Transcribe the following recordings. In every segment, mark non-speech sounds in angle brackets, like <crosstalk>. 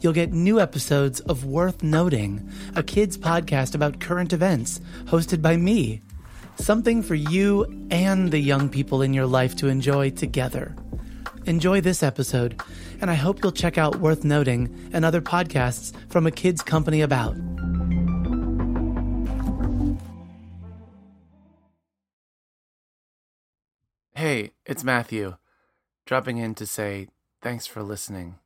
you'll get new episodes of Worth Noting, a kids podcast about current events, hosted by me. Something for you and the young people in your life to enjoy together. Enjoy this episode, and I hope you'll check out Worth Noting and other podcasts from a kids company about. Hey, it's Matthew, dropping in to say thanks for listening.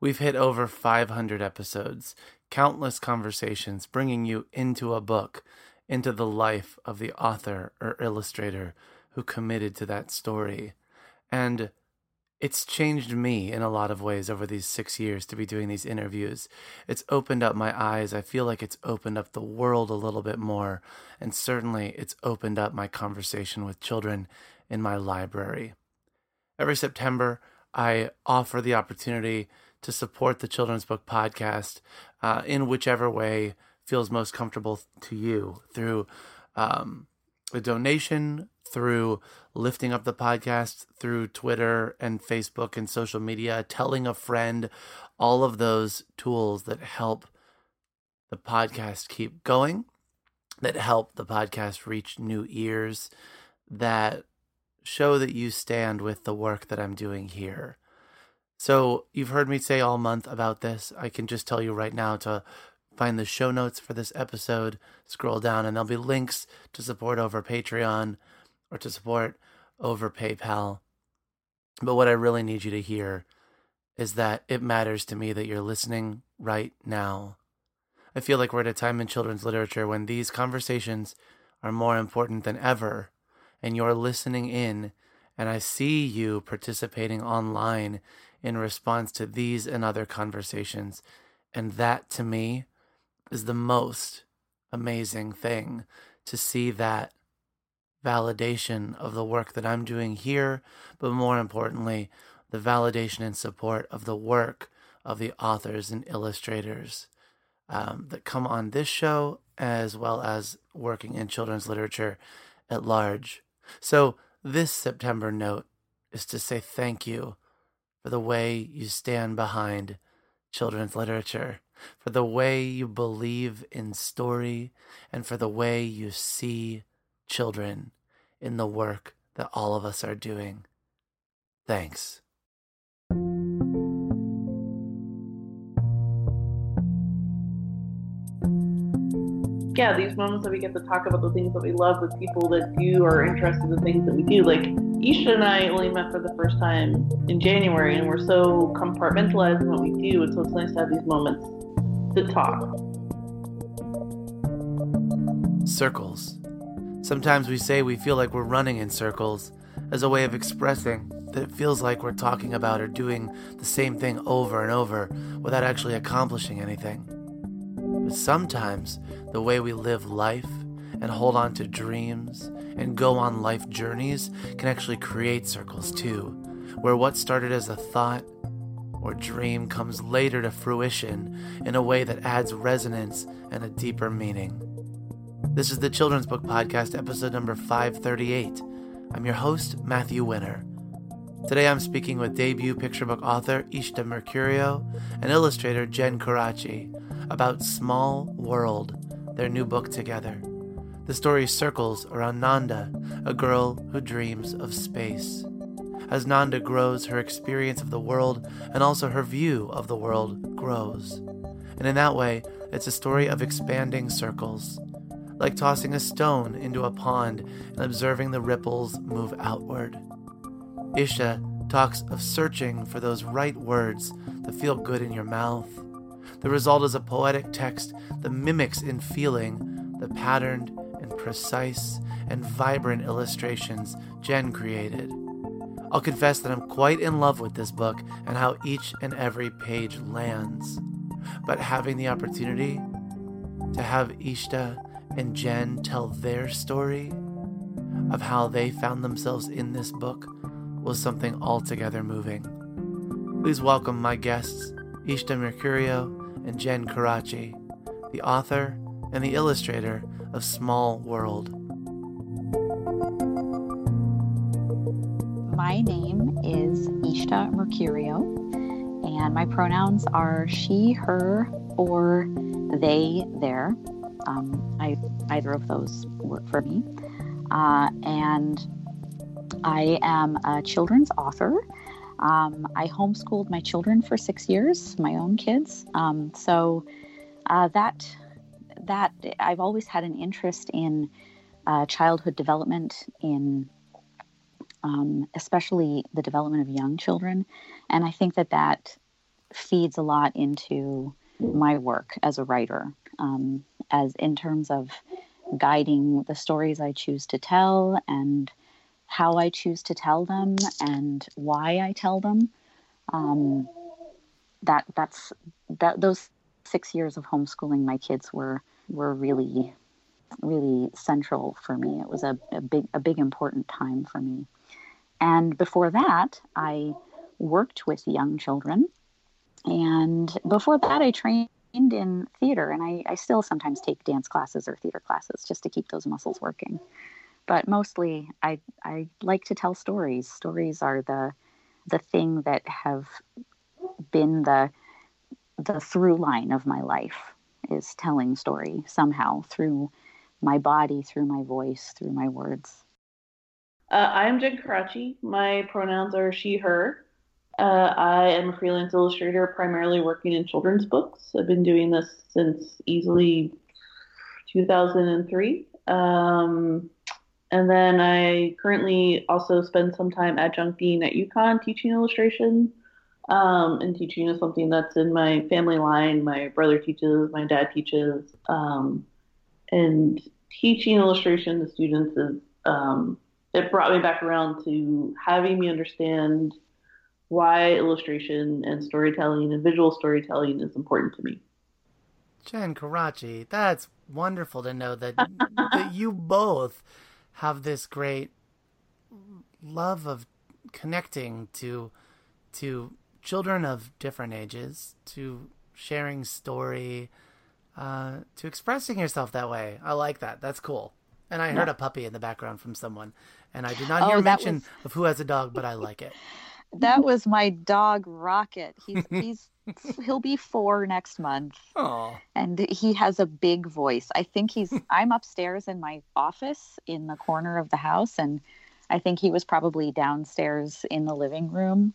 We've hit over 500 episodes, countless conversations, bringing you into a book, into the life of the author or illustrator who committed to that story. And it's changed me in a lot of ways over these six years to be doing these interviews. It's opened up my eyes. I feel like it's opened up the world a little bit more. And certainly it's opened up my conversation with children in my library. Every September, I offer the opportunity to support the Children's Book Podcast uh, in whichever way feels most comfortable to you through um, a donation, through lifting up the podcast, through Twitter and Facebook and social media, telling a friend, all of those tools that help the podcast keep going, that help the podcast reach new ears, that show that you stand with the work that I'm doing here. So, you've heard me say all month about this. I can just tell you right now to find the show notes for this episode, scroll down, and there'll be links to support over Patreon or to support over PayPal. But what I really need you to hear is that it matters to me that you're listening right now. I feel like we're at a time in children's literature when these conversations are more important than ever and you're listening in, and I see you participating online in response to these and other conversations. And that to me is the most amazing thing to see that validation of the work that I'm doing here, but more importantly, the validation and support of the work of the authors and illustrators um, that come on this show, as well as working in children's literature at large. So, this September note is to say thank you for the way you stand behind children's literature, for the way you believe in story, and for the way you see children in the work that all of us are doing. Thanks. Yeah, these moments that we get to talk about the things that we love with people that do are interested in the things that we do. Like Ishta and I only met for the first time in January, and we're so compartmentalized in what we do, and so it's nice to have these moments to talk. Circles. Sometimes we say we feel like we're running in circles as a way of expressing that it feels like we're talking about or doing the same thing over and over without actually accomplishing anything. But sometimes the way we live life and hold on to dreams and go on life journeys can actually create circles too, where what started as a thought or dream comes later to fruition in a way that adds resonance and a deeper meaning. This is the Children's Book Podcast, episode number 538. I'm your host, Matthew Winner. Today I'm speaking with debut picture book author Ishta Mercurio and illustrator Jen Corace about Small World, their new book together. The story circles around Nanda, a girl who dreams of space. As Nanda grows, her experience of the world and also her view of the world grows. And in that way, it's a story of expanding circles, like tossing a stone into a pond and observing the ripples move outward. Ishta talks of searching for those right words that feel good in your mouth the result is a poetic text that mimics in feeling the patterned and precise and vibrant illustrations Jen created. I'll confess that I'm quite in love with this book and how each and every page lands. But having the opportunity to have Ishta and Jen tell their story of how they found themselves in this book was something altogether moving. Please welcome my guests, Ishta Mercurio and Jen Corace, the author and the illustrator of Small World. My name is Ishta Mercurio, and my pronouns are she, her, or they, their. Um, I, either of those work for me. Uh, and I am a children's author. Um, I homeschooled my children for six years, my own kids. Um, so uh, that that I've always had an interest in uh, childhood development, in um, especially the development of young children, and I think that that feeds a lot into my work as a writer, um, as in terms of guiding the stories I choose to tell and how I choose to tell them and why I tell them. Um, that that's that those six years of homeschooling my kids were were really really central for me. It was a, a big a big important time for me. And before that, I worked with young children. And before that, I trained in theater, and I, I still sometimes take dance classes or theater classes just to keep those muscles working. But mostly, I I like to tell stories. Stories are the the thing that have been the the through line of my life is telling story somehow through my body, through my voice, through my words. Uh, I'm Jen Corace. My pronouns are she, her. Uh, I am a freelance illustrator, primarily working in children's books. I've been doing this since easily 2003. Um, and then I currently also spend some time adjuncting at UConn teaching illustration. Um, and teaching is something that's in my family line. My brother teaches, my dad teaches. Um, and teaching illustration to students is, um, it brought me back around to having me understand why illustration and storytelling and visual storytelling is important to me. Jen Corace, that's wonderful to know that, that you both have this great love of connecting to to children of different ages, to sharing story, uh, to expressing yourself that way. I like that. That's cool. And I heard a puppy in the background from someone, and I did not hear oh, mention was... of who has a dog, but I like it <laughs> that was my dog Rocket. He's <laughs> he's <laughs> he'll be four next month. Oh. And he has a big voice. I think he's <laughs> I'm upstairs in my office in the corner of the house and I think he was probably downstairs in the living room.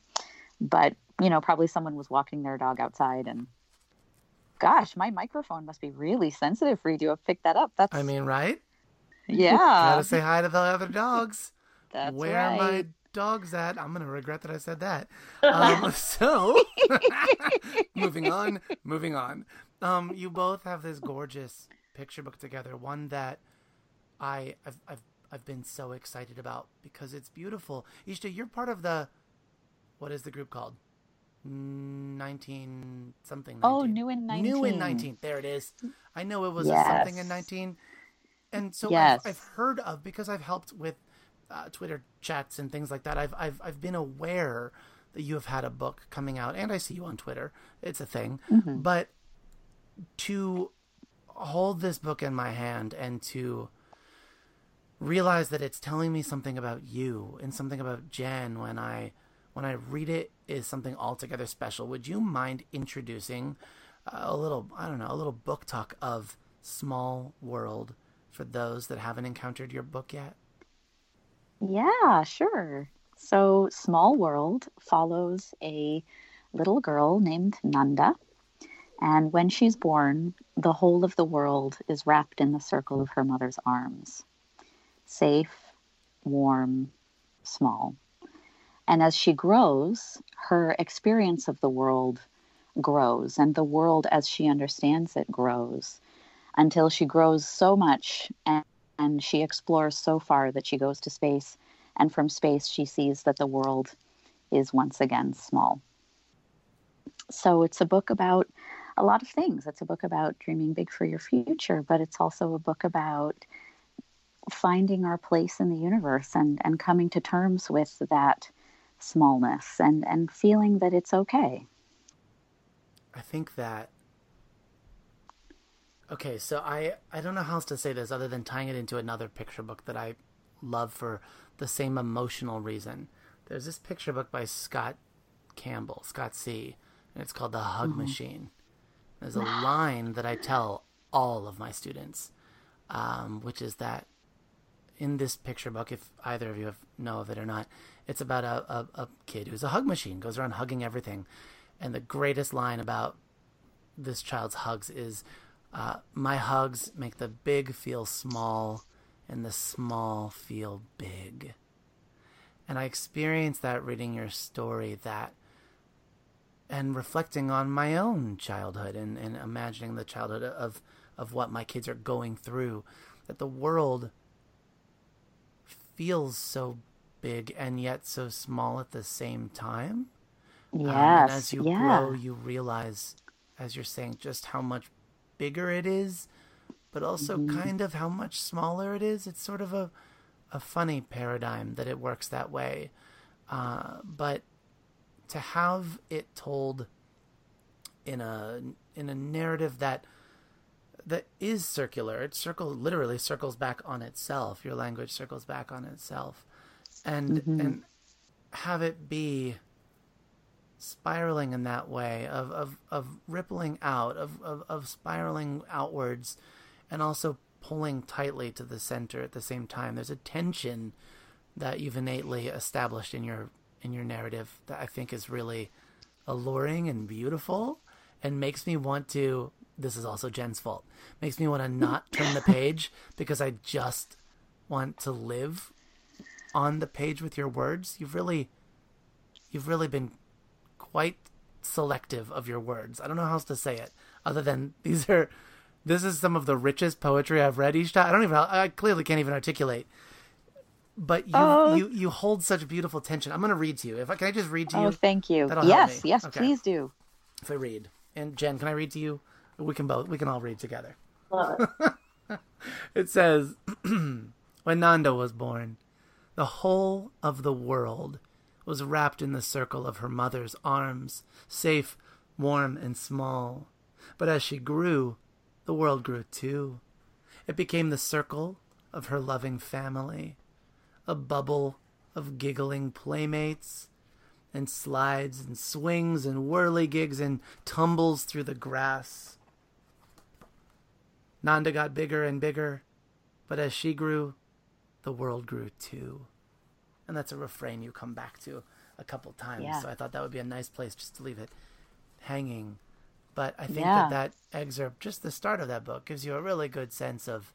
But, you know, probably someone was walking their dog outside and gosh, my microphone must be really sensitive for you to have picked that up. That's I mean, right? Yeah. Gotta say hi to the other dogs. That's Where right. my dog's at. I'm gonna regret that I said that. <laughs> Um, so, <laughs> moving on, moving on. Um, you both have this gorgeous picture book together. One that I I've I've, I've been so excited about because it's beautiful. Ishta, you're part of the what is the group called? 19 something 19. Oh, new in 19. New in 19. There it is. I know it was yes. something in 19. And so yes. I've, I've heard of because I've helped with uh, Twitter chats and things like that, I've I've I've been aware that you have had a book coming out, and I see you on Twitter. It's a thing, mm-hmm. but to hold this book in my hand and to realize that it's telling me something about you and something about Jen when I when I read it is something altogether special. Would you mind introducing a little I don't know a little book talk of Small World for those that haven't encountered your book yet? Yeah, sure. So, Small World follows a little girl named Nanda. And when she's born, the whole of the world is wrapped in the circle of her mother's arms safe, warm, small. And as she grows, her experience of the world grows, and the world as she understands it grows until she grows so much and and she explores so far that she goes to space, and from space, she sees that the world is once again small. So it's a book about a lot of things. It's a book about dreaming big for your future, but it's also a book about finding our place in the universe and, and coming to terms with that smallness and, and feeling that it's okay. I think that okay, so I I don't know how else to say this other than tying it into another picture book that I love for the same emotional reason. There's this picture book by Scott Campbell, Scott C, and it's called The Hug mm-hmm. Machine. There's a line that I tell all of my students, um, which is that in this picture book, if either of you have, know of it or not, it's about a, a, a kid who's a hug machine, goes around hugging everything. And the greatest line about this child's hugs is uh, My hugs make the big feel small and the small feel big. And I experienced that reading your story that and reflecting on my own childhood and, and imagining the childhood of of what my kids are going through that the world feels so big and yet so small at the same time yes um, and as you yeah. grow you realize as you're saying just how much bigger it is but also mm-hmm. kind of how much smaller it is it's sort of a a funny paradigm that it works that way uh, but to have it told in a in a narrative that that is circular. It circle literally circles back on itself. Your language circles back on itself, and mm-hmm. and have it be spiraling in that way of of, of rippling out of, of of spiraling outwards, and also pulling tightly to the center at the same time. There's a tension that you've innately established in your in your narrative that I think is really alluring and beautiful and makes me want to this is also Jen's fault. Makes me want to not <laughs> turn the page because I just want to live on the page with your words. You've really you've really been quite selective of your words. I don't know how else to say it other than these are this is some of the richest poetry I've read each time. I don't even I clearly can't even articulate but you oh. you you hold such beautiful tension. I'm going to read to you. If I can, I just read to oh, you. Oh, thank you. That'll yes, yes, okay. please do. If I read, and Jen, can I read to you? We can both. We can all read together. it. <laughs> it says, <clears throat> when Nanda was born, the whole of the world was wrapped in the circle of her mother's arms, safe, warm, and small. But as she grew, the world grew too. It became the circle of her loving family a bubble of giggling playmates, and slides and swings and whirligigs and tumbles through the grass. Nanda got bigger and bigger, but as she grew, the world grew too. And that's a refrain you come back to a couple times. Yeah. So I thought that would be a nice place just to leave it hanging. But I think yeah. that that excerpt, just the start of that book, gives you a really good sense of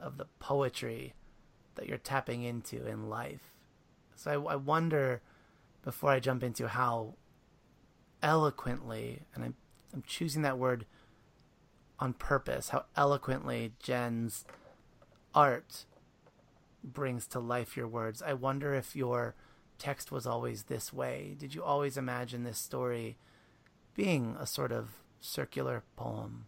of the poetry that you're tapping into in life. So I, I wonder, before I jump into how eloquently, and I'm, I'm choosing that word on purpose, how eloquently Jen's art brings to life your words. I wonder if your text was always this way. Did you always imagine this story being a sort of circular poem?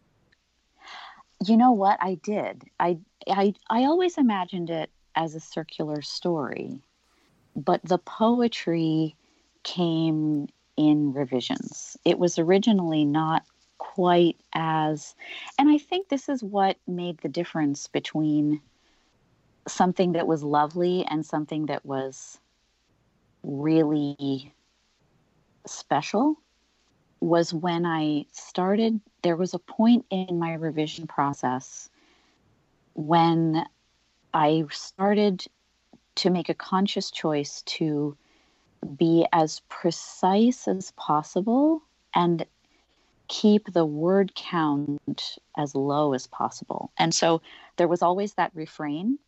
You know what? I did. I I I always imagined it as a circular story, but the poetry came in revisions. It was originally not quite as, and I think this is what made the difference between something that was lovely and something that was really special was when I started, there was a point in my revision process when I started to make a conscious choice to be as precise as possible and keep the word count as low as possible. And so there was always that refrain,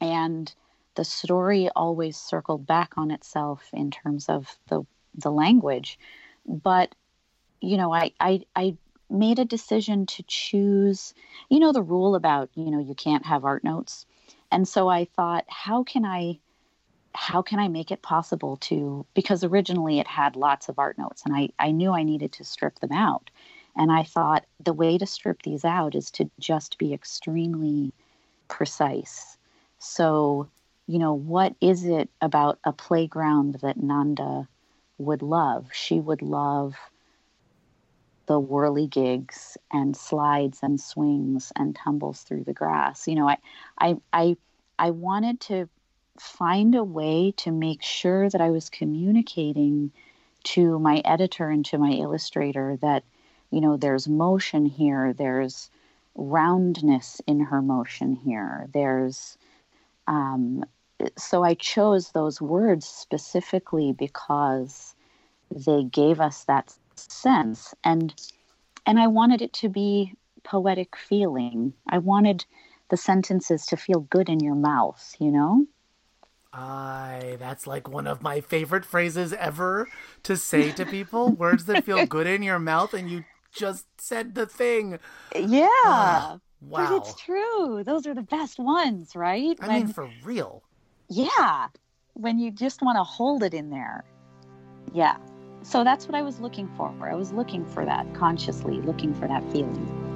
and the story always circled back on itself in terms of the the language. But you know, I I, I made a decision to choose you know the rule about you know you can't have art notes And so I thought, how can I how can I make it possible to because originally it had lots of art notes and I, I knew I needed to strip them out. And I thought the way to strip these out is to just be extremely precise. So, you know, what is it about a playground that Nanda would love? She would love the whirligigs and slides and swings and tumbles through the grass. You know, I I I I wanted to find a way to make sure that I was communicating to my editor and to my illustrator that, you know, there's motion here, there's roundness in her motion here, there's, um, so I chose those words specifically because they gave us that sense and and I wanted it to be poetic feeling. I wanted the sentences to feel good in your mouth, you know? I that's like one of my favorite phrases ever to say to people. Words that feel <laughs> good in your mouth and you just said the thing. Yeah. Ah, wow. But it's true. Those are the best ones, right? I mean for real. Yeah. When you just want to hold it in there. Yeah. So that's what I was looking for. I was looking for that consciously, looking for that feeling.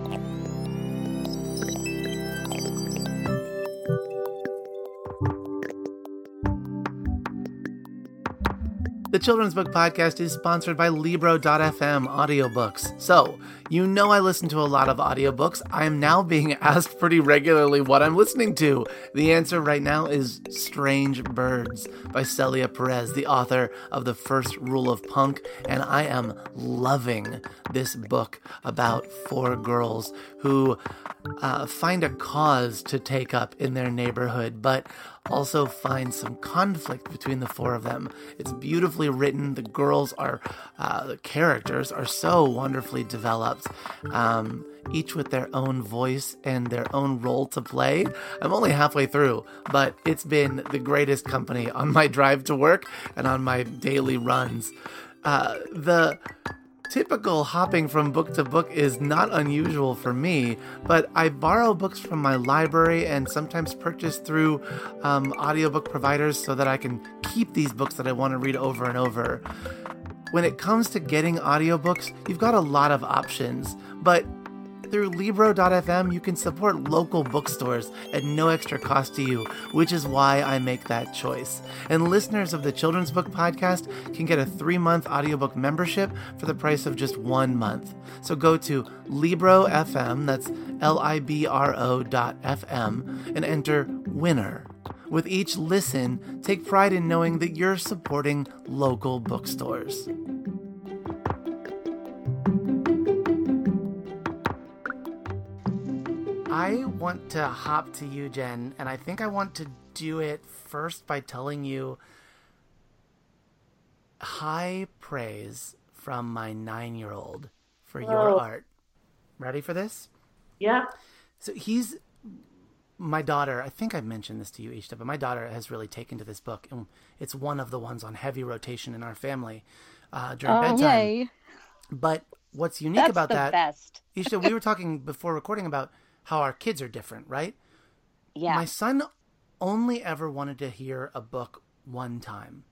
The Children's Book Podcast is sponsored by Libro.fm audiobooks. So, you know I listen to a lot of audiobooks. I am now being <laughs> asked pretty regularly what I'm listening to. The answer right now is Strange Birds by Celia Perez, the author of The First Rule of Punk, and I am loving this book about four girls who uh, find a cause to take up in their neighborhood, but also find some conflict between the four of them. It's beautifully written. The girls are, uh, the characters are so wonderfully developed. Um, each with their own voice and their own role to play. I'm only halfway through, but it's been the greatest company on my <laughs> drive to work and on my daily runs. Uh, the typical hopping from book to book is not unusual for me, but I borrow books from my library and sometimes purchase through um, audiobook providers so that I can keep these books that I want to read over and over. When it comes to getting audiobooks, you've got a lot of options, but through Libro.fm, you can support local bookstores at no extra cost to you, which is why I make that choice. And listeners of the Children's Book Podcast can get a three month audiobook membership for the price of just one month. So go to Libro.fm, that's L I B R O dot FM, and enter winner. With each listen, take pride in knowing that you're supporting local bookstores. I want to hop to you, Jen, and I think I want to do it first by telling you high praise from my nine year old for your art. Ready for this? Yeah. So he's my daughter. I think I mentioned this to you, Ishta, but my daughter has really taken to this book, and it's one of the ones on heavy rotation in our family uh, during Oh, bedtime. yay. But what's unique That's about the that, best. Ishta, we were talking before recording about how our kids are different, right? Yeah. My son only ever wanted to hear a book one time.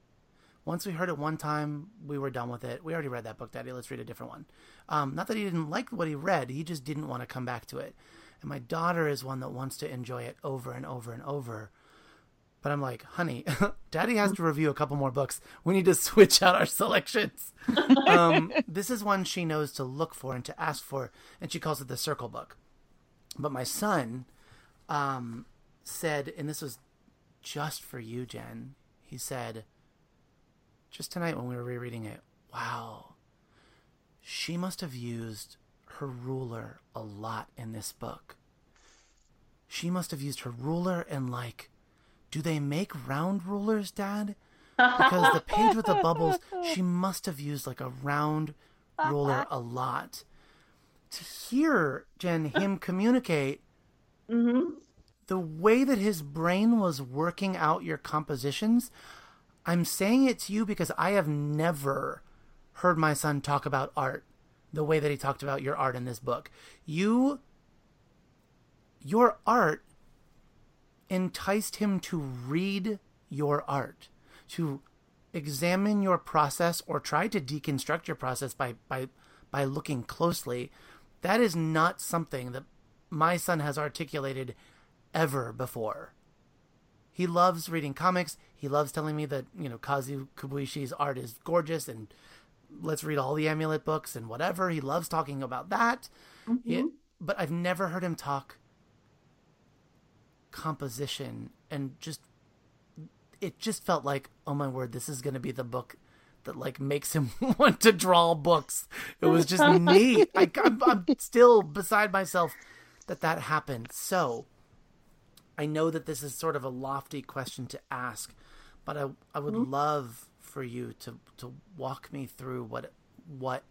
Once we heard it one time, we were done with it. We already read that book, Daddy. Let's read a different one. Um, not that he didn't like what he read, he just didn't want to come back to it. And my daughter is one that wants to enjoy it over and over and over. But I'm like, honey, <laughs> Daddy has to review a couple more books. We need to <laughs> switch out our selections. <laughs> um, this is one she knows to look for and to ask for, and she calls it the Circle Book. But my son um, said, and this was just for you, Jen. He said, just tonight when we were rereading it, wow, she must have used her ruler a lot in this book. She must have used her ruler and, like, do they make round rulers, Dad? Because the page with the bubbles, she must have used like a round ruler a lot. To hear, Jen, him communicate Mm-hmm. the way that his brain was working out your compositions, I'm saying it to you because I have never heard my son talk about art the way that he talked about your art in this book. You, your art enticed him to read your art, to examine your process or try to deconstruct your process by by by looking closely, that is not something that my son has articulated ever before. He loves reading comics. He loves telling me that, you know, Kazu Kibuishi's art is gorgeous and let's read all the amulet books and whatever. He loves talking about that. Mm-hmm. But I've never heard him talk composition and just it just felt like, oh my word, this is going to be the book that like makes him <laughs> want to draw books. It was just <laughs> neat. I, I'm, I'm still beside myself that that happened. So I know that this is sort of a lofty question to ask, but I I would mm-hmm. love for you to to walk me through what what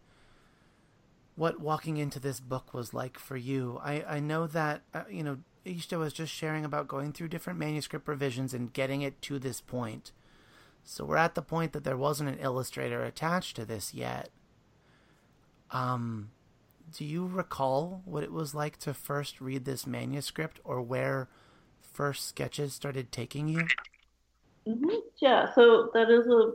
what walking into this book was like for you. I I know that uh, you know Ishta was just sharing about going through different manuscript revisions and getting it to this point. So we're at the point that there wasn't an illustrator attached to this yet. Um, do you recall what it was like to first read this manuscript or where first sketches started taking you? Mm-hmm. Yeah, so that is a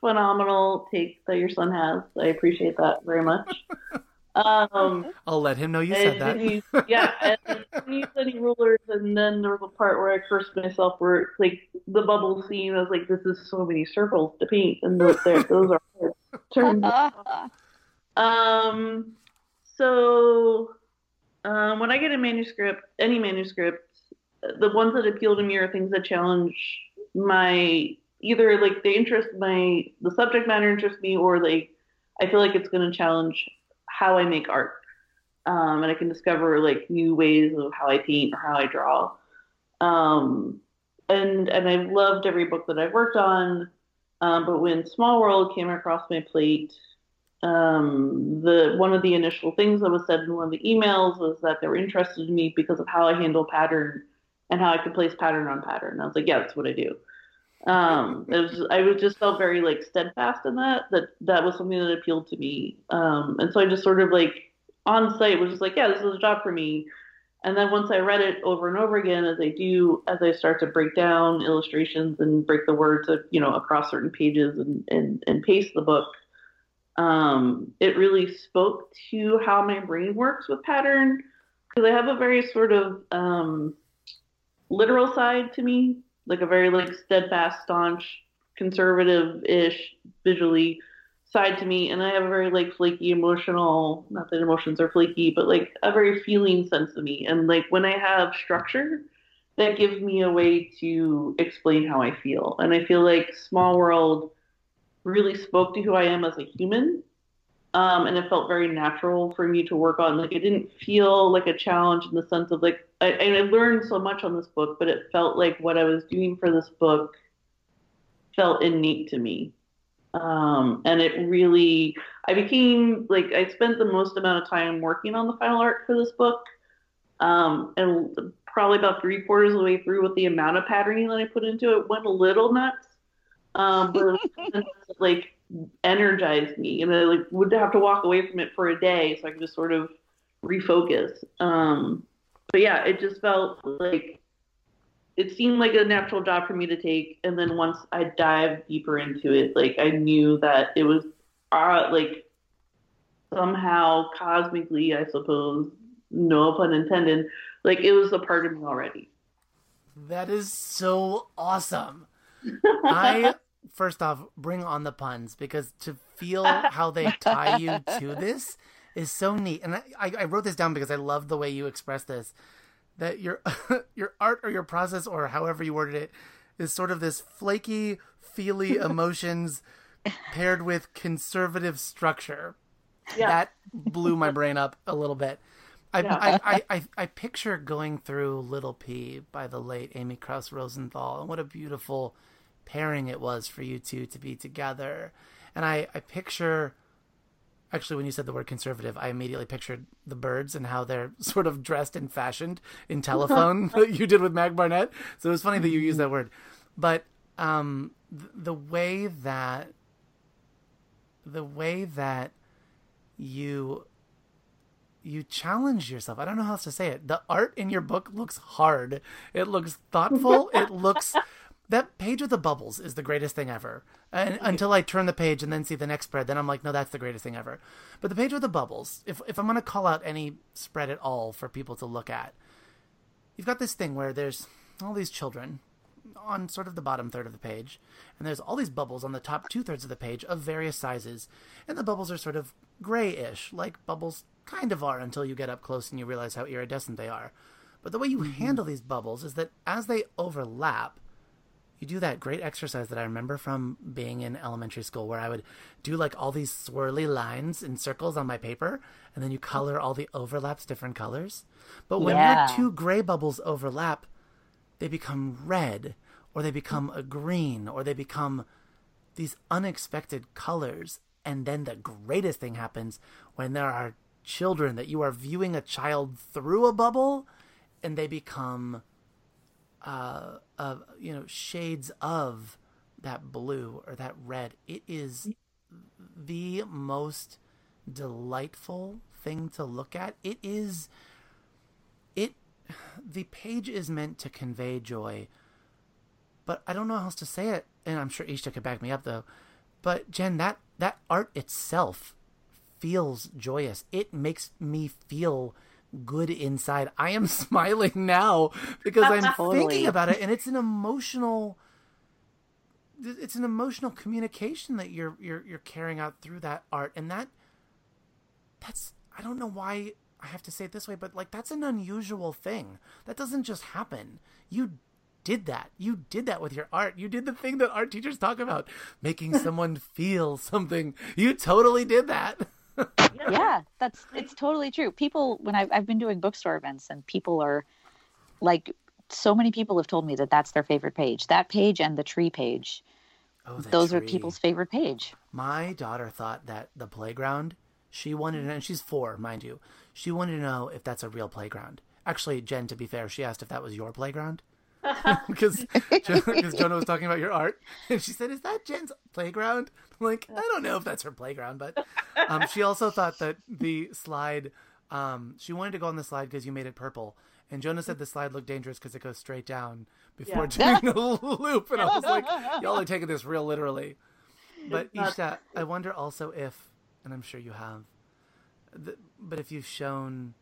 phenomenal take that your son has. I appreciate that very much. <laughs> Um, I'll let him know you said that. He, yeah, and he said he rulers, and then there was a part where I cursed myself, where like the bubble scene. I was like, "This is so many circles to paint," and those, those are <laughs> turns. um, so um, when I get a manuscript, any manuscript, the ones that appeal to me are things that challenge my either like they interest my the subject matter interests me, or like I feel like it's going to challenge how I make art. Um, and I can discover like new ways of how I paint or how I draw. Um, and and I've loved every book that I've worked on. Um, but when Small World came across my plate, um, the one of the initial things that was said in one of the emails was that they were interested in me because of how I handle pattern and how I could place pattern on pattern. And I was like, yeah, that's what I do. Um, it was I was just felt very like steadfast in that that that was something that appealed to me. Um, and so I just sort of like on site was just like, yeah, this is a job for me. And then once I read it over and over again, as I do, as I start to break down illustrations and break the words, you know, across certain pages and and, and paste the book, um, it really spoke to how my brain works with pattern because I have a very sort of um, literal side to me like a very like steadfast, staunch, conservative-ish visually side to me, and I have a very like flaky, emotional. Not that emotions are flaky, but like a very feeling sense of me. And like when I have structure, that gives me a way to explain how I feel. And I feel like Small World really spoke to who I am as a human. Um, and it felt very natural for me to work on. Like it didn't feel like a challenge in the sense of like I, I learned so much on this book, but it felt like what I was doing for this book felt innate to me. Um, and it really, I became like, I spent the most amount of time working on the final art for this book. Um, and probably about three quarters of the way through with the amount of patterning that I put into it went a little nuts. Um, but <laughs> like energized me and I like would have to walk away from it for a day so I could just sort of refocus. Um, but yeah, it just felt like it seemed like a natural job for me to take. And then once I dived deeper into it, like I knew that it was uh, like somehow cosmically, I suppose, no pun intended, like it was a part of me already. That is so awesome. <laughs> I first off bring on the puns because to feel how they tie you to this is so neat. And I, I wrote this down because I love the way you express this. That your <laughs> your art or your process or however you worded it is sort of this flaky, feely <laughs> emotions paired with conservative structure. Yeah. That blew my brain up a little bit. I, yeah. I, I, <laughs> I, I, picture going through Little Pea by the late Amy Krouse Rosenthal and what a beautiful pairing it was for you two to be together. And I, I picture actually when you said the word conservative i immediately pictured the birds and how they're <laughs> sort of dressed and fashioned in telephone <laughs> that you did with mac barnett so it was funny that you used that word but um, th- the way that the way that you you challenge yourself. I don't know how else to say it. The art in your book looks hard. It looks thoughtful. it looks <laughs> that page with the bubbles is the greatest thing ever. And until I turn the page and then see the next spread, then I'm like, no, that's the greatest thing ever. But the page with the bubbles, if if I'm gonna call out any spread at all for people to look at, you've got this thing where there's all these children on sort of the bottom third of the page, and there's all these bubbles on the top two thirds of the page of various sizes, and the bubbles are sort of grayish, like bubbles kind of are until you get up close and you realize how iridescent they are. But the way you mm-hmm. handle these bubbles is that as they overlap, you do that great exercise that I remember from being in elementary school where I would do like all these swirly lines and circles on my paper and then you color all the overlaps different colors. But when yeah. your two gray bubbles overlap, they become red or they become a green or they become these unexpected colors. And then the greatest thing happens when there are children that you are viewing a child through a bubble and they become uh, of you know shades of that blue or that red. It is the most delightful thing to look at. It is it the page is meant to convey joy, but I don't know how else to say it, and I'm sure Ishta could back me up though. But Jen, that that art itself feels joyous. It makes me feel good inside. I am <laughs> smiling now because I'm totally. thinking about it, and it's an emotional. It's an emotional communication that you're you're you're carrying out through that art, and that that's I don't know why I have to say it this way, but like that's an unusual thing. That doesn't just happen. You did that. You did that with your art. You did the thing that art teachers talk about, making <laughs> someone feel something. You totally did that. <laughs> yeah, that's it's totally true. People, when I've, I've been doing bookstore events, and people are like, so many people have told me that that's their favorite page. That page and the tree page. Oh, those tree. are people's favorite page. My daughter thought that the playground. She wanted to and she's four, mind you. She wanted to know if that's a real playground. Actually, Jen, to be fair, she asked if that was your playground <laughs> because because Jonah was talking about your art, and she said, "Is that Jen's playground?" I'm like, I don't know if that's her playground, but um, she also thought that the slide. Um, she wanted to go on the slide because you made it purple, and Jonah said the slide looked dangerous because it goes straight down before yeah. doing the loop, and I was like, <laughs> "Y'all are taking this real literally." But Ishta, I wonder also if, and I'm sure you have, but if you've shown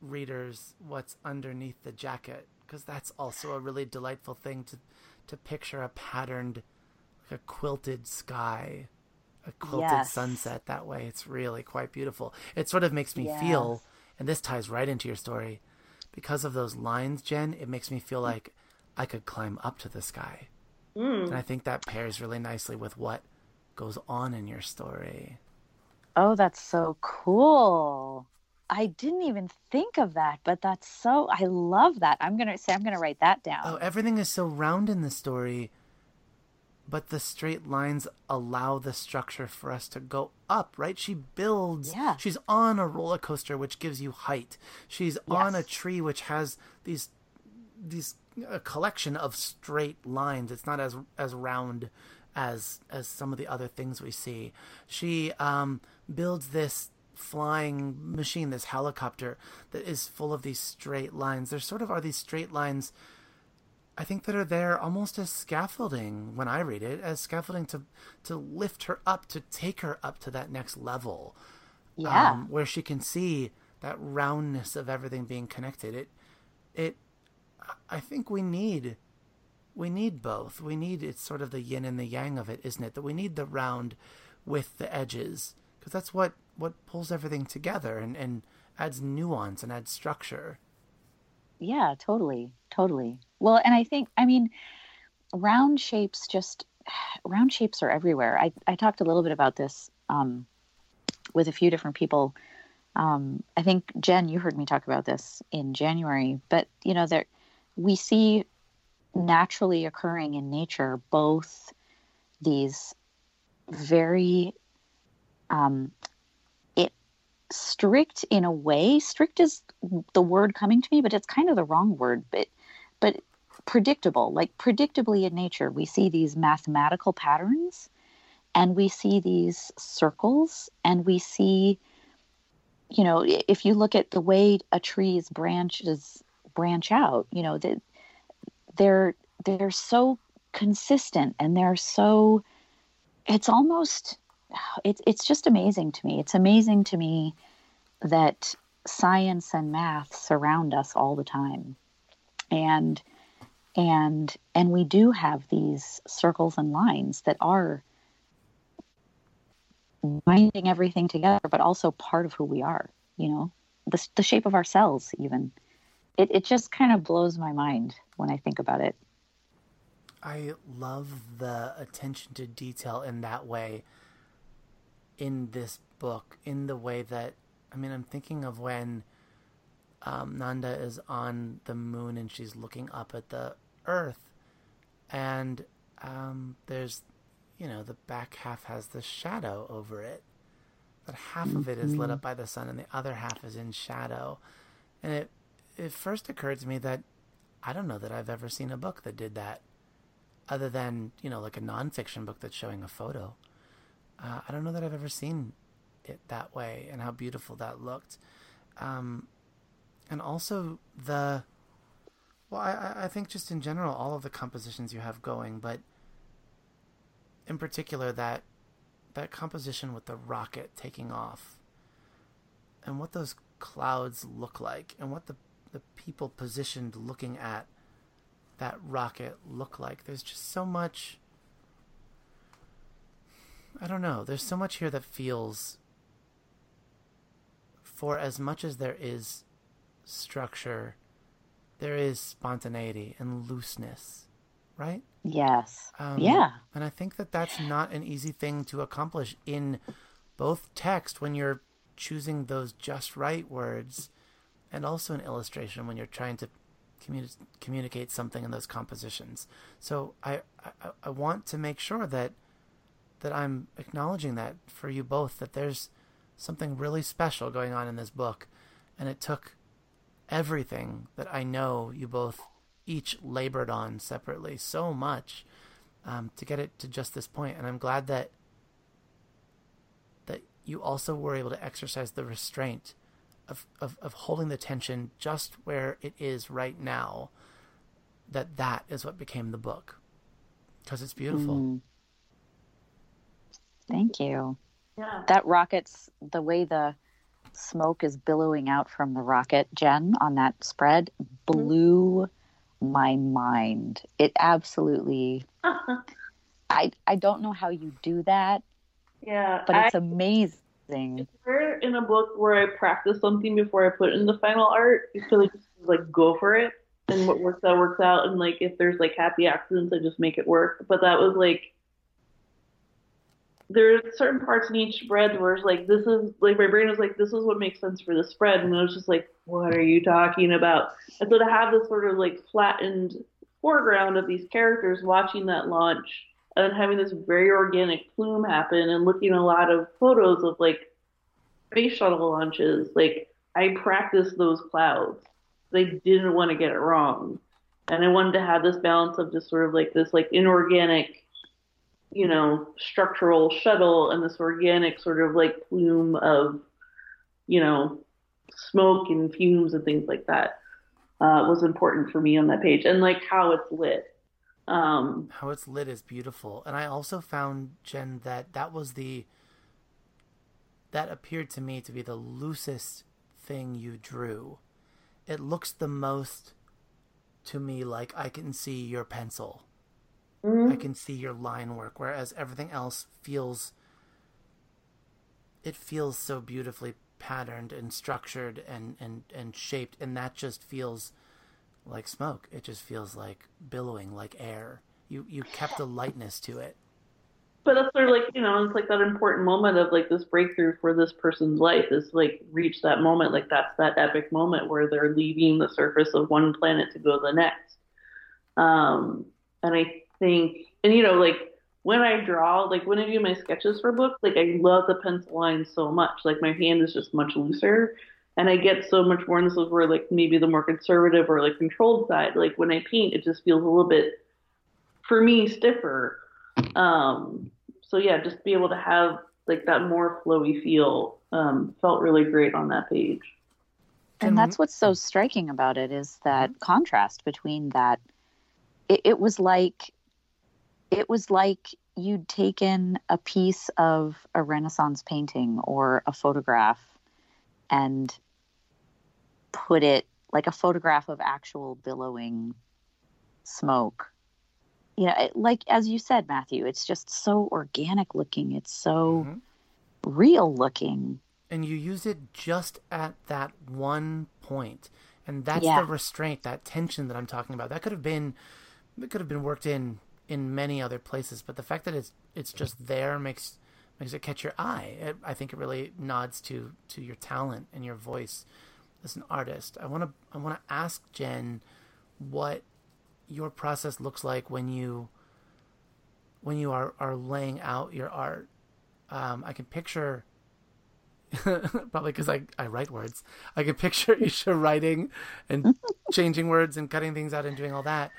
readers what's underneath the jacket because that's also a really delightful thing to to picture a patterned like a quilted sky a quilted yes. sunset that way it's really quite beautiful it sort of makes me yes. feel and this ties right into your story because of those lines jen it makes me feel like i could climb up to the sky mm. and i think that pairs really nicely with what goes on in your story oh that's so cool I didn't even think of that, but that's so I love that. I'm gonna say I'm gonna write that down. Oh, everything is so round in the story, but the straight lines allow the structure for us to go up, right? She builds yeah. she's on a roller coaster which gives you height. She's yes. on a tree which has these these a collection of straight lines. It's not as as round as as some of the other things we see. She um builds this flying machine, this helicopter that is full of these straight lines. There sort of are these straight lines, I think, that are there almost as scaffolding when I read it, as scaffolding to to lift her up, to take her up to that next level. Yeah. Um, where she can see that roundness of everything being connected. It it I think we need we need both. We need it's sort of the yin and the yang of it, isn't it? That we need the round with the edges because that's what what pulls everything together and and adds nuance and adds structure. Yeah, totally, totally. Well, and I think I mean, round shapes just <sighs> round shapes are everywhere. I I talked a little bit about this um, with a few different people. Um, I think Jen, you heard me talk about this in January, but you know there we see naturally occurring in nature both these very um, it strict in a way. Strict is the word coming to me, but it's kind of the wrong word. But but predictable, like predictably in nature, we see these mathematical patterns, and we see these circles, and we see you know, if you look at the way a tree's branches branch out, you know, that they're they're so consistent and they're so it's almost it's it's just amazing to me. It's amazing to me that science and math surround us all the time. And and and we do have these circles and lines that are binding everything together, but also part of who we are, you know, the, the shape of our cells, even. It, it just kind of blows my mind when I think about it. I love the attention to detail in that way in this book, in the way that, I mean, I'm thinking of when um, Nanda is on the moon and she's looking up at the earth, and um, there's you know, the back half has the shadow over it. But half of it is lit mm-hmm. up by the sun and the other half is in shadow. And it it first occurred to me that I don't know that I've ever seen a book that did that, other than you know like a nonfiction book that's showing a photo. Uh, I don't know that I've ever seen it that way, and how beautiful that looked. Um, and also the well, I I think just in general all of the compositions you have going, but in particular that that composition with the rocket taking off and what those clouds look like and what the the people positioned looking at that rocket look like there's just so much I don't know there's so much here that feels for as much as there is structure there is spontaneity and looseness right Yes. Um, yeah. And I think that that's not an easy thing to accomplish in both text when you're choosing those just right words and also in illustration when you're trying to communi- communicate something in those compositions. So I, I, I want to make sure that that I'm acknowledging that for you both that there's something really special going on in this book and it took everything that I know you both each labored on separately so much um, to get it to just this. And I'm glad that that you also were able to exercise the restraint of, of, of holding the tension just where it is right now. That that is what became the book because it's beautiful. Mm. Thank you. Yeah. That rocket's the way the smoke is billowing out from the rocket, Jen, on that spread blew. Mm-hmm my mind. It absolutely. <laughs> I I don't know how you do that. Yeah, but it's I, amazing. We're in a book where I practice something before I put in the final art, I feel like like go for it, and what works out works out. And like if there's like happy accidents, I just make it work. But that was like there's certain parts in each spread where it's like this is like my brain was like this is what makes sense for the spread. And I was just like what are you talking about? And so to have this sort of like flattened foreground of these characters watching that launch and having this very organic plume happen and looking a lot of photos of like space shuttle launches like I practiced those clouds. They didn't want to get it wrong. And I wanted to have this balance of just sort of like this like inorganic you know, structural shuttle and this organic sort of like plume of, you know, smoke and fumes and things like that uh, was important for me on that page and like how it's lit. Um, how it's lit is beautiful. And I also found, Jen, that that was the, that appeared to me to be the loosest thing you drew. It looks the most to me like I can see your pencil Mm-hmm. I can see your line work, whereas everything else feels it feels so beautifully patterned and structured and, and, and shaped and that just feels like smoke. It just feels like billowing, like air. You you kept a lightness to it. But that's sort of like, you know, it's like that important moment of like this breakthrough for this person's life is like reach that moment. Like that's that epic moment where they're leaving the surface of one planet to go to the next. Um, and I think, and you know, like when I draw, like when I do my sketches for books, like I love the pencil line so much. Like my hand is just much looser, and I get so much more. And this is where like maybe the more conservative or like controlled side. Like when I paint, it just feels a little bit, for me, stiffer. Um, so yeah, just be able to have like that more flowy feel um, felt really great on that page. And that's what's so striking about it is that contrast between that. It, it was like, it was like you'd taken a piece of a Renaissance painting or a photograph and put it like a photograph of actual billowing smoke. You know, it, like as you said, Matthew, it's just so organic looking. It's so Mhm. real looking. and you use it just at that one point and that's Yeah. the restraint that tension that i'm talking about that could have been it could have been worked in in many other places but the fact that it's it's just there makes makes it catch your eye it, i think it really nods to to your talent and your voice as an artist i want to i want to ask jen what your process looks like when you when you are are laying out your art um, i can picture <laughs> probably because I, I write words. I could picture <laughs> Ishta writing and <laughs> changing words and cutting things out and doing all that.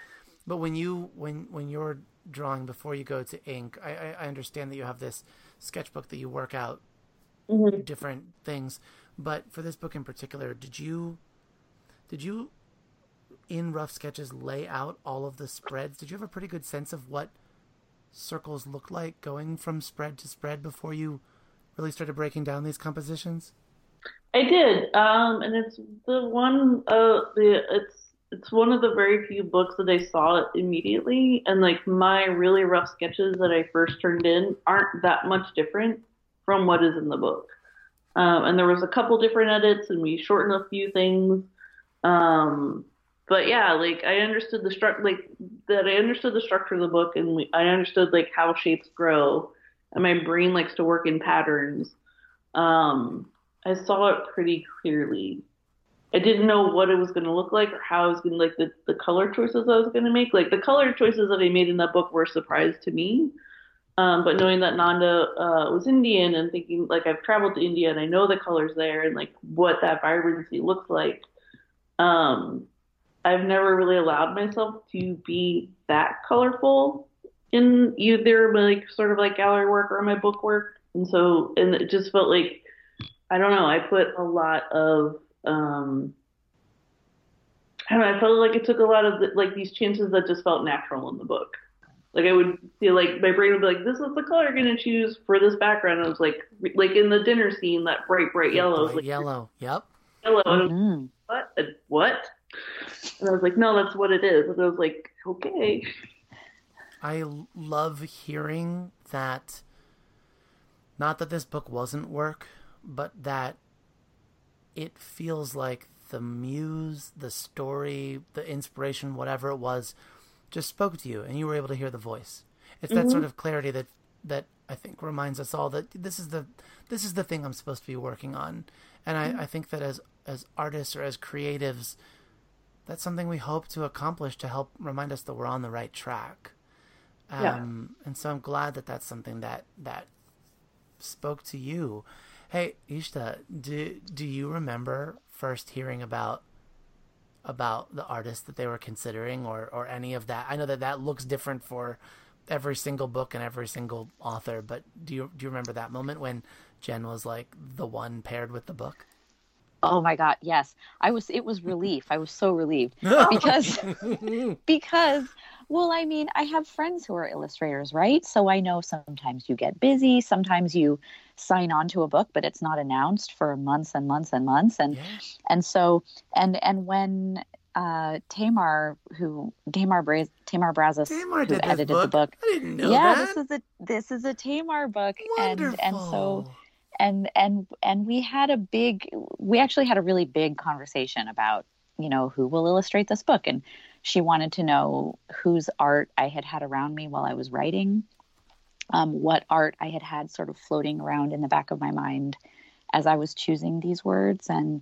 But when you when when you're drawing before you go to ink, I, I, I understand that you have this sketchbook that you work out Mhm. different things. But for this book in particular, did you did you in rough sketches lay out all of the spreads? Did you have a pretty good sense of what circles looked like going from spread to spread before you really started breaking down these compositions? I did, um, and it's the one uh the it's it's one of the very few books that I saw immediately, and like my really rough sketches that I first turned in aren't that much different from what is in the book. Um, and there was a couple different edits, and we shortened a few things. Um, but yeah, like I understood the struct like that I understood the structure of the book, and we, I understood like how shapes grow, and my brain likes to work in patterns. Um, I saw it pretty clearly. I didn't know what it was going to look like or how I was going to like the, the color choices I was going to make. Like the color choices that I made in that book were a surprise to me. Um, but knowing that Nanda uh, was Indian and thinking like I've traveled to India and I know the colors there and like what that vibrancy looks like, um, I've never really allowed myself to be that colorful in either my like sort of like gallery work or my book work. And so, and it just felt like, I don't know, I put a lot of, um, I don't know, I felt like it took a lot of the, like these chances that just felt natural in the book. Like I would feel like my brain would be like, this is the color I'm gonna choose for this background. And I was like, like in the dinner scene, that bright, bright yellow, I was Bright like yellow. Yep. yellow. And I was like, Mm. what? And what? And I was like, no, that's what it is. And I was like, okay. I love hearing that. Not that this book wasn't work, but that it feels like the muse, the story, the inspiration, whatever it was, just spoke to you, and you were able to hear the voice. It's that sort of clarity that that I think reminds us all that this is the this is the thing I'm supposed to be working on, and I, I think that as as artists or as creatives, that's something we hope to accomplish to help remind us that we're on the right track. Yeah. Um, and so I'm glad that that's something that that spoke to you. Hey, Ishta, do do you remember first hearing about about the artist that they were considering, or or any of that? I know that that looks different for every single book and every single author, but do you do you remember that moment when Jen was like the one paired with the book? Oh my God, yes. I was it was relief. I was so relieved <laughs> because <laughs> because well, I mean, I have friends who are illustrators, right? So I know sometimes you get busy, sometimes you sign on to a book but it's not announced for months and months and months and yeah. and so and and when uh Tamar who Tamar Braz Tamar Brazis Tamar who edited book. the book I didn't know yeah that. this is a this is a Tamar book Wonderful. and and so and and and we had a big we actually had a really big conversation about you know who will illustrate this book and she wanted to know whose art i had had around me while i was writing um, what art i had had sort of floating around in the back of my mind as i was choosing these words. And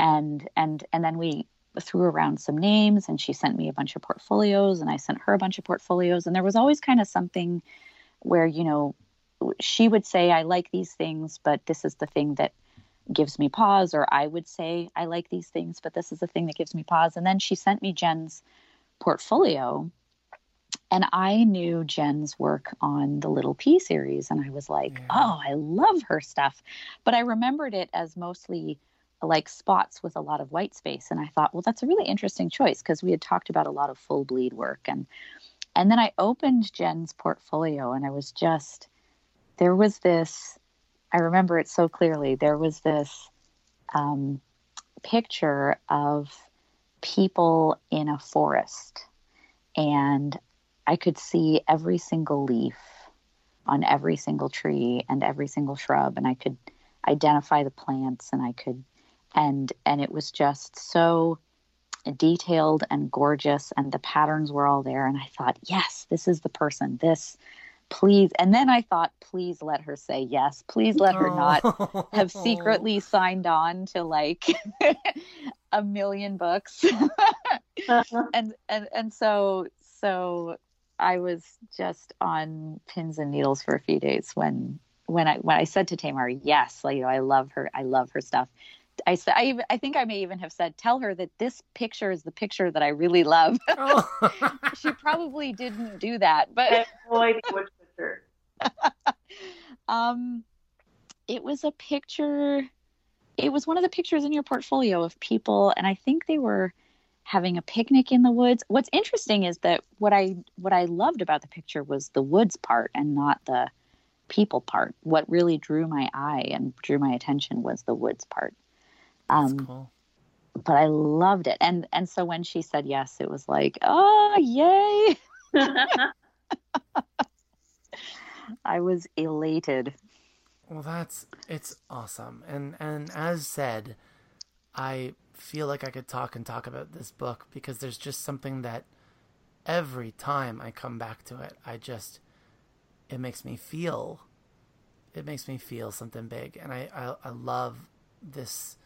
and and and then we threw around some names and she sent me a bunch of portfolios and i sent her a bunch of portfolios. And there was always kind of something where you know she would say i like these things but this is the thing that gives me pause. Or i would say i like these things but this is the thing that gives me pause. And then she sent me jen's portfolio and I knew Jen's work on the Little Pea series, and I was like, Yeah. oh, I love her stuff. But I remembered it as mostly like spots with a lot of white space, and I thought, well, that's a really interesting choice because we had talked about a lot of full bleed work, and and then I opened Jen's portfolio, and I was just there was this. I remember it so clearly. There was this um, picture of people in a forest and I could see every single leaf on every single tree and every single shrub and I could identify the plants and I could and and it was just so detailed and gorgeous and the patterns were all there and I thought yes this is the person. This please and then I thought please let her say yes. Please let her not have oh. <laughs> secretly signed on to like <laughs> a million books. Uh-huh. <laughs> And and and so so I was just on pins and needles for a few days when when I when I said to Tamar, yes, like you know, I love her, I love her stuff. I said, I, I think I may even have said, tell her that this picture is the picture that I really love. <laughs> Oh. she probably didn't do that, I but have no idea which picture. <laughs> um, it was a picture. It was one of the pictures in your portfolio of people, and I think they were having a picnic in the woods. What's interesting is that what I what I loved about the picture was the woods part and not the people part. What really drew my eye and drew my attention was the woods part. That's Um, cool. but I loved it, and and so when she said yes, it was like, oh yay! <laughs> <laughs> I was elated. Well, that's it's awesome, and and as said, I feel like I could talk and talk about this book because there's just something that every time I come back to it, I just it makes me feel, it makes me feel something big, and I I, I love this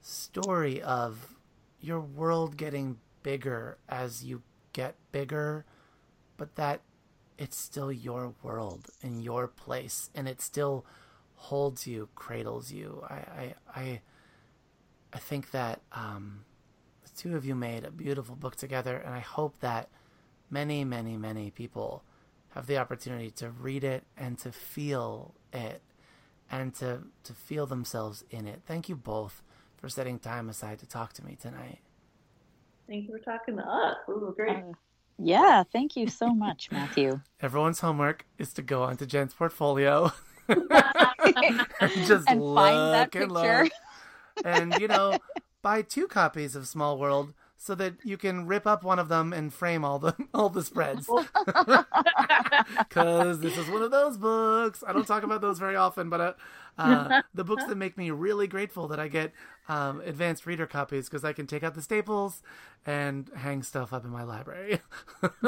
story of your world getting bigger as you get bigger, but that it's still your world and your place and it still holds you cradles you. I i i, I think that um the two of you made a beautiful book together and i hope that many many many people have the opportunity to read it and to feel it and to to feel themselves in it thank you both for setting time aside to talk to me tonight Thank you for talking to us. This was great. Uh, yeah, thank you so much, Matthew. <laughs> everyone's homework is to go onto jen's portfolio <laughs> <laughs> just and look find that and picture. look. And you know buy two copies of small world so that you can rip up one of them and frame all the <laughs> all the spreads. <laughs> Because this is one of those books. I don't talk about those very often but uh, uh, the books that make me really grateful that i get um, advanced reader copies because i can take out the staples and hang stuff up in my library. <laughs>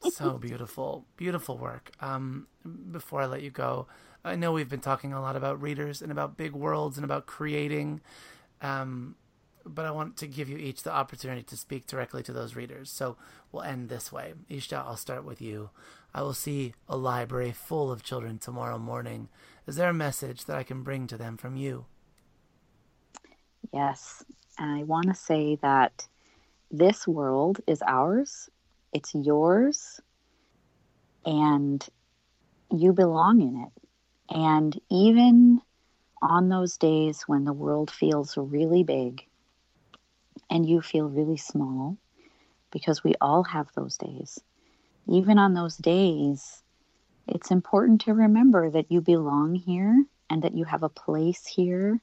So beautiful beautiful work. Um, before i let you go i know we've been talking a lot about readers and about big worlds and about creating um, but i want to give you each the opportunity to speak directly to those readers. So we'll end this way. Ishta i'll start with you. I will see a library full of children tomorrow morning. Is there a message that i can bring to them from you? Yes, and I want to say that this world is ours, it's yours, and you belong in it. And even on those days when the world feels really big and you feel really small, because we all have those days, even on those days, it's important to remember that you belong here and that you have a place here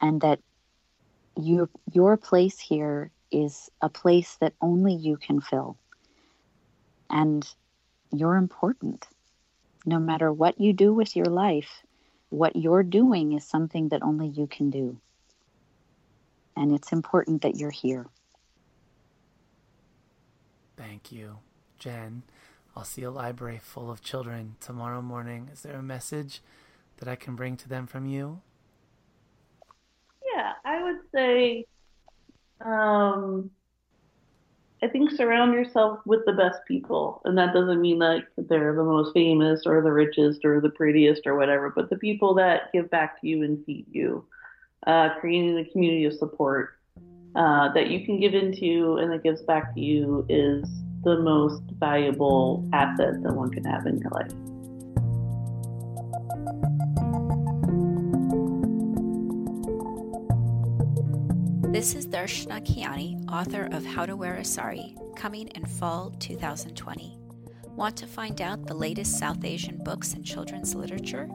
and that your your place here is a place that only you can fill. And you're important no matter what you do with your life what you're doing is something that only you can do and it's important that you're here Thank you, Jen. I'll see a library full of children tomorrow morning. Is there a message that I can bring to them from you? Yeah, I would say, um, I think surround yourself with the best people, and that doesn't mean that they're the most famous or the richest or the prettiest or whatever, but the people that give back to you and feed you, uh, creating a community of support uh, that you can give into and that gives back to you is the most valuable asset that one can have in your life. This is Darshana Khiani, author of How to Wear a Sari, coming in fall 2020. Want to find out the latest South Asian books and children's literature?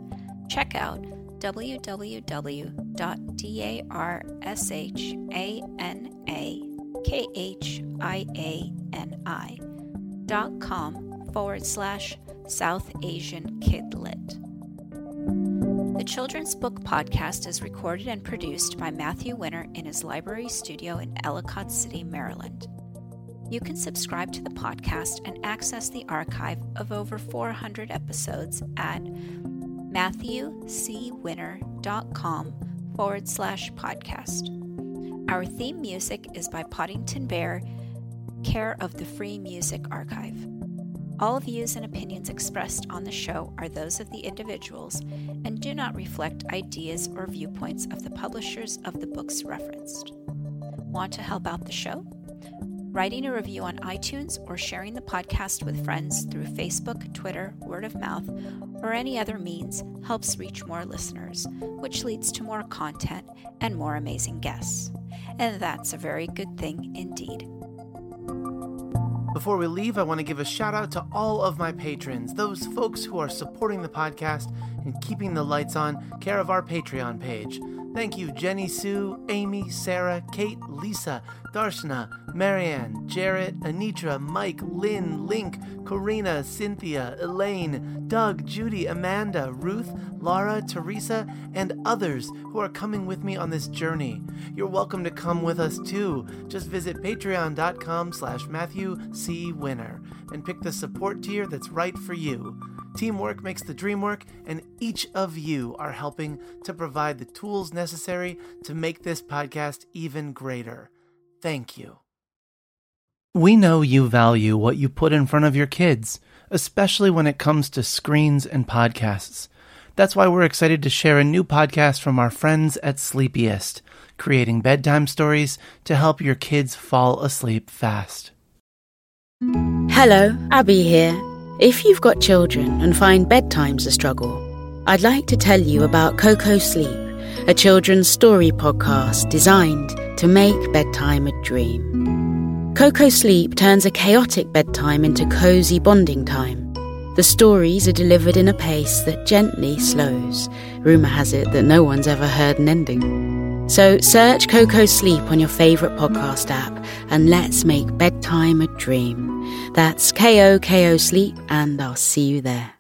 Check out www.darshanakhiani.com forward slash South Asian Kidlit. The Children's Book Podcast is recorded and produced by Matthew Winner in his library studio in Ellicott City, Maryland. You can subscribe to the podcast and access the archive of over 400 episodes at matthewcwinner.com forward slash podcast. Our theme music is by Poddington Bear, care of the Free Music Archive. All views and opinions expressed on the show are those of the individuals and do not reflect ideas or viewpoints of the publishers of the books referenced. Want to help out the show? Writing a review on iTunes or sharing the podcast with friends through Facebook, Twitter, word of mouth, or any other means helps reach more listeners, which leads to more content and more amazing guests. And that's a very good thing indeed. Before we leave, I want to give a shout out to all of my patrons, those folks who are supporting the podcast and keeping the lights on, care of our Patreon page. Thank you, Jenny Sue, Amy, Sarah, Kate, Lisa, Darshna, Marianne, Jarrett, Anitra, Mike, Lynn, Link, Karina, Cynthia, Elaine, Doug, Judy, Amanda, Ruth, Laura, Teresa, and others who are coming with me on this journey. You're welcome to come with us too. Just visit patreon.com slash Matthew C. Winner and pick the support tier that's right for you. Teamwork makes the dream work, and each of you are helping to provide the tools necessary to make this podcast even greater. Thank you. We know you value what you put in front of your kids, especially when it comes to screens and podcasts. That's why we're excited to share a new podcast from our friends at Sleepiest, creating bedtime stories to help your kids fall asleep fast. Hello, Abby here. If you've got children and find bedtime's a struggle, I'd like to tell you about Koko Sleep, a children's story podcast designed to make bedtime a dream. Koko Sleep turns a chaotic bedtime into cozy bonding time. The stories are delivered in a pace that gently slows. Rumour has it that no one's ever heard an ending. So search Koko Sleep on your favourite podcast app and let's make bedtime a dream. That's K O K O Sleep, and I'll see you there.